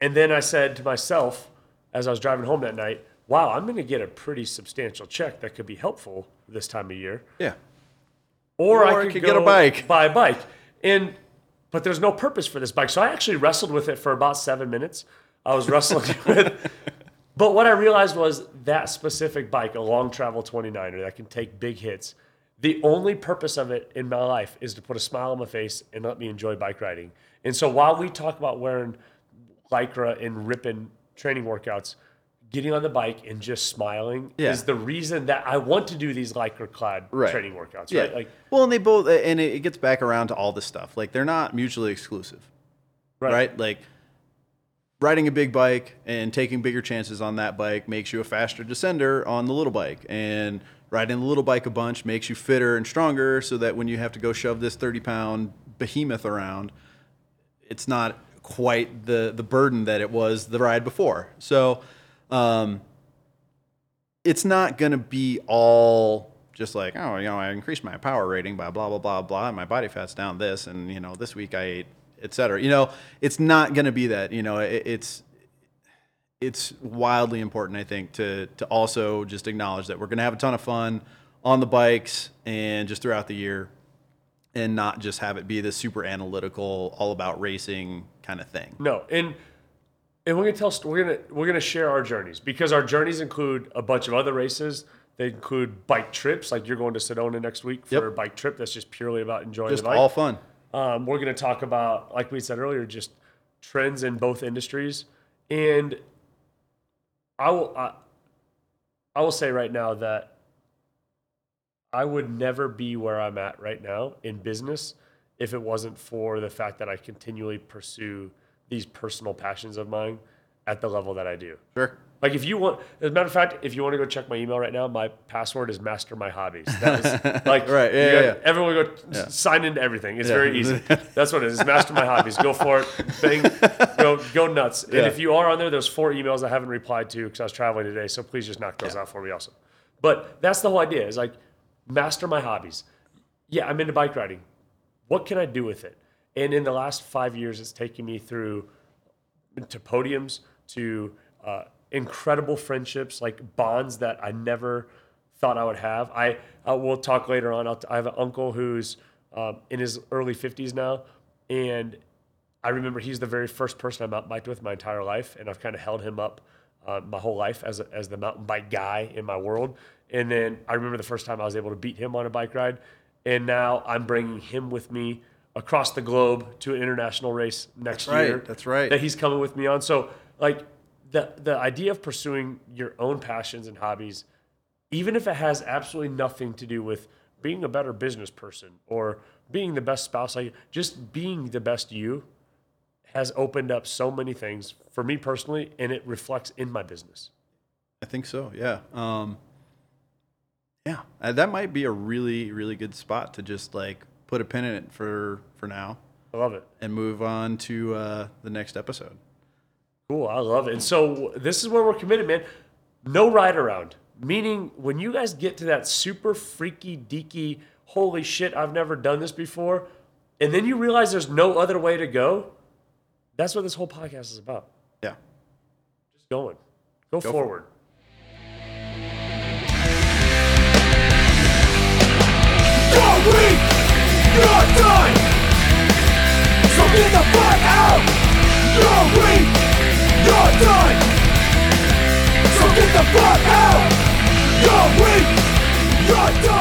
and then I said to myself as I was driving home that night, "Wow, I'm going to get a pretty substantial check that could be helpful this time of year." Yeah. Or, Or I could, could get a bike. buy a bike. And but there's no purpose for this bike. So I actually wrestled with it for about seven minutes. I was wrestling with but what I realized was that specific bike, a long travel 29er that can take big hits, the only purpose of it in my life is to put a smile on my face and let me enjoy bike riding. And so while we talk about wearing lycra and ripping training workouts, getting on the bike and just smiling Yeah. is the reason that I want to do these lycra clad Right. training workouts. Yeah. Right? Like well, and they both, and it gets back around to all this stuff. Like they're not mutually exclusive, Right. right? Like riding a big bike and taking bigger chances on that bike makes you a faster descender on the little bike, and riding the little bike a bunch makes you fitter and stronger, so that when you have to go shove this thirty pound behemoth around, it's not quite the the burden that it was the ride before. So. Um, it's not going to be all just like, oh, you know, I increased my power rating by blah, blah, blah, blah, and my body fat's down this, and, you know, this week I ate, etc. You know, it's not going to be that. You know, it, it's, it's wildly important, I think, to, to also just acknowledge that we're going to have a ton of fun on the bikes and just throughout the year and not just have it be this super analytical, all about racing kind of thing. No, and and we're gonna tell we're gonna we're gonna share our journeys because our journeys include a bunch of other races. They include bike trips, like you're going to Sedona next week for Yep. a bike trip. That's just purely about enjoying Just the bike. all fun. Um, we're going to talk about, like we said earlier, just trends in both industries. And I will, I, I will say right now that I would never be where I'm at right now in business if it wasn't for the fact that I continually pursue these personal passions of mine at the level that I do. Sure. Like if you want, as a matter of fact, if you want to go check my email right now, my password is master my hobbies. That is like Right, yeah, yeah, yeah. Everyone go s- sign into everything. It's Yeah. very easy. That's what it is. Master my hobbies. Go for it. Bang. Go go nuts. And if you are on there, there's four emails I haven't replied to because I was traveling today. So please just knock those out for me also. But that's the whole idea. Is like master my hobbies. Yeah, I'm into bike riding. What can I do with it? And in the last five years, it's taken me through to podiums, to uh, incredible friendships, like bonds that I never thought I would have. I uh, we'll talk later on. I'll, I have an uncle who's um, in his early 50s now, and I remember he's the very first person I mountain biked with my entire life, and I've kind of held him up uh, my whole life as, a, as the mountain bike guy in my world. And then I remember the first time I was able to beat him on a bike ride, and now I'm bringing him with me across the globe to an international race next That's right, year. that's right. That he's coming with me on. So like the the idea of pursuing your own passions and hobbies, even if it has absolutely nothing to do with being a better business person or being the best spouse, like just being the best you has opened up so many things for me personally, and it reflects in my business. I think so. Yeah. Um, yeah, uh, that might be a really, really good spot to just like put a pin in it for for now I love it. and move on to uh, the next episode. Cool, I love it. And so this is where we're committed, man. No ride around. Meaning when you guys get to that super freaky deaky, holy shit, I've never done this before, and then you realize there's no other way to go, that's what this whole podcast is about. Yeah. Just going. Go, for it. forward. You're weak, you're done. So get the fuck out. You're weak, you're done. So get the fuck out. You're weak, you're done.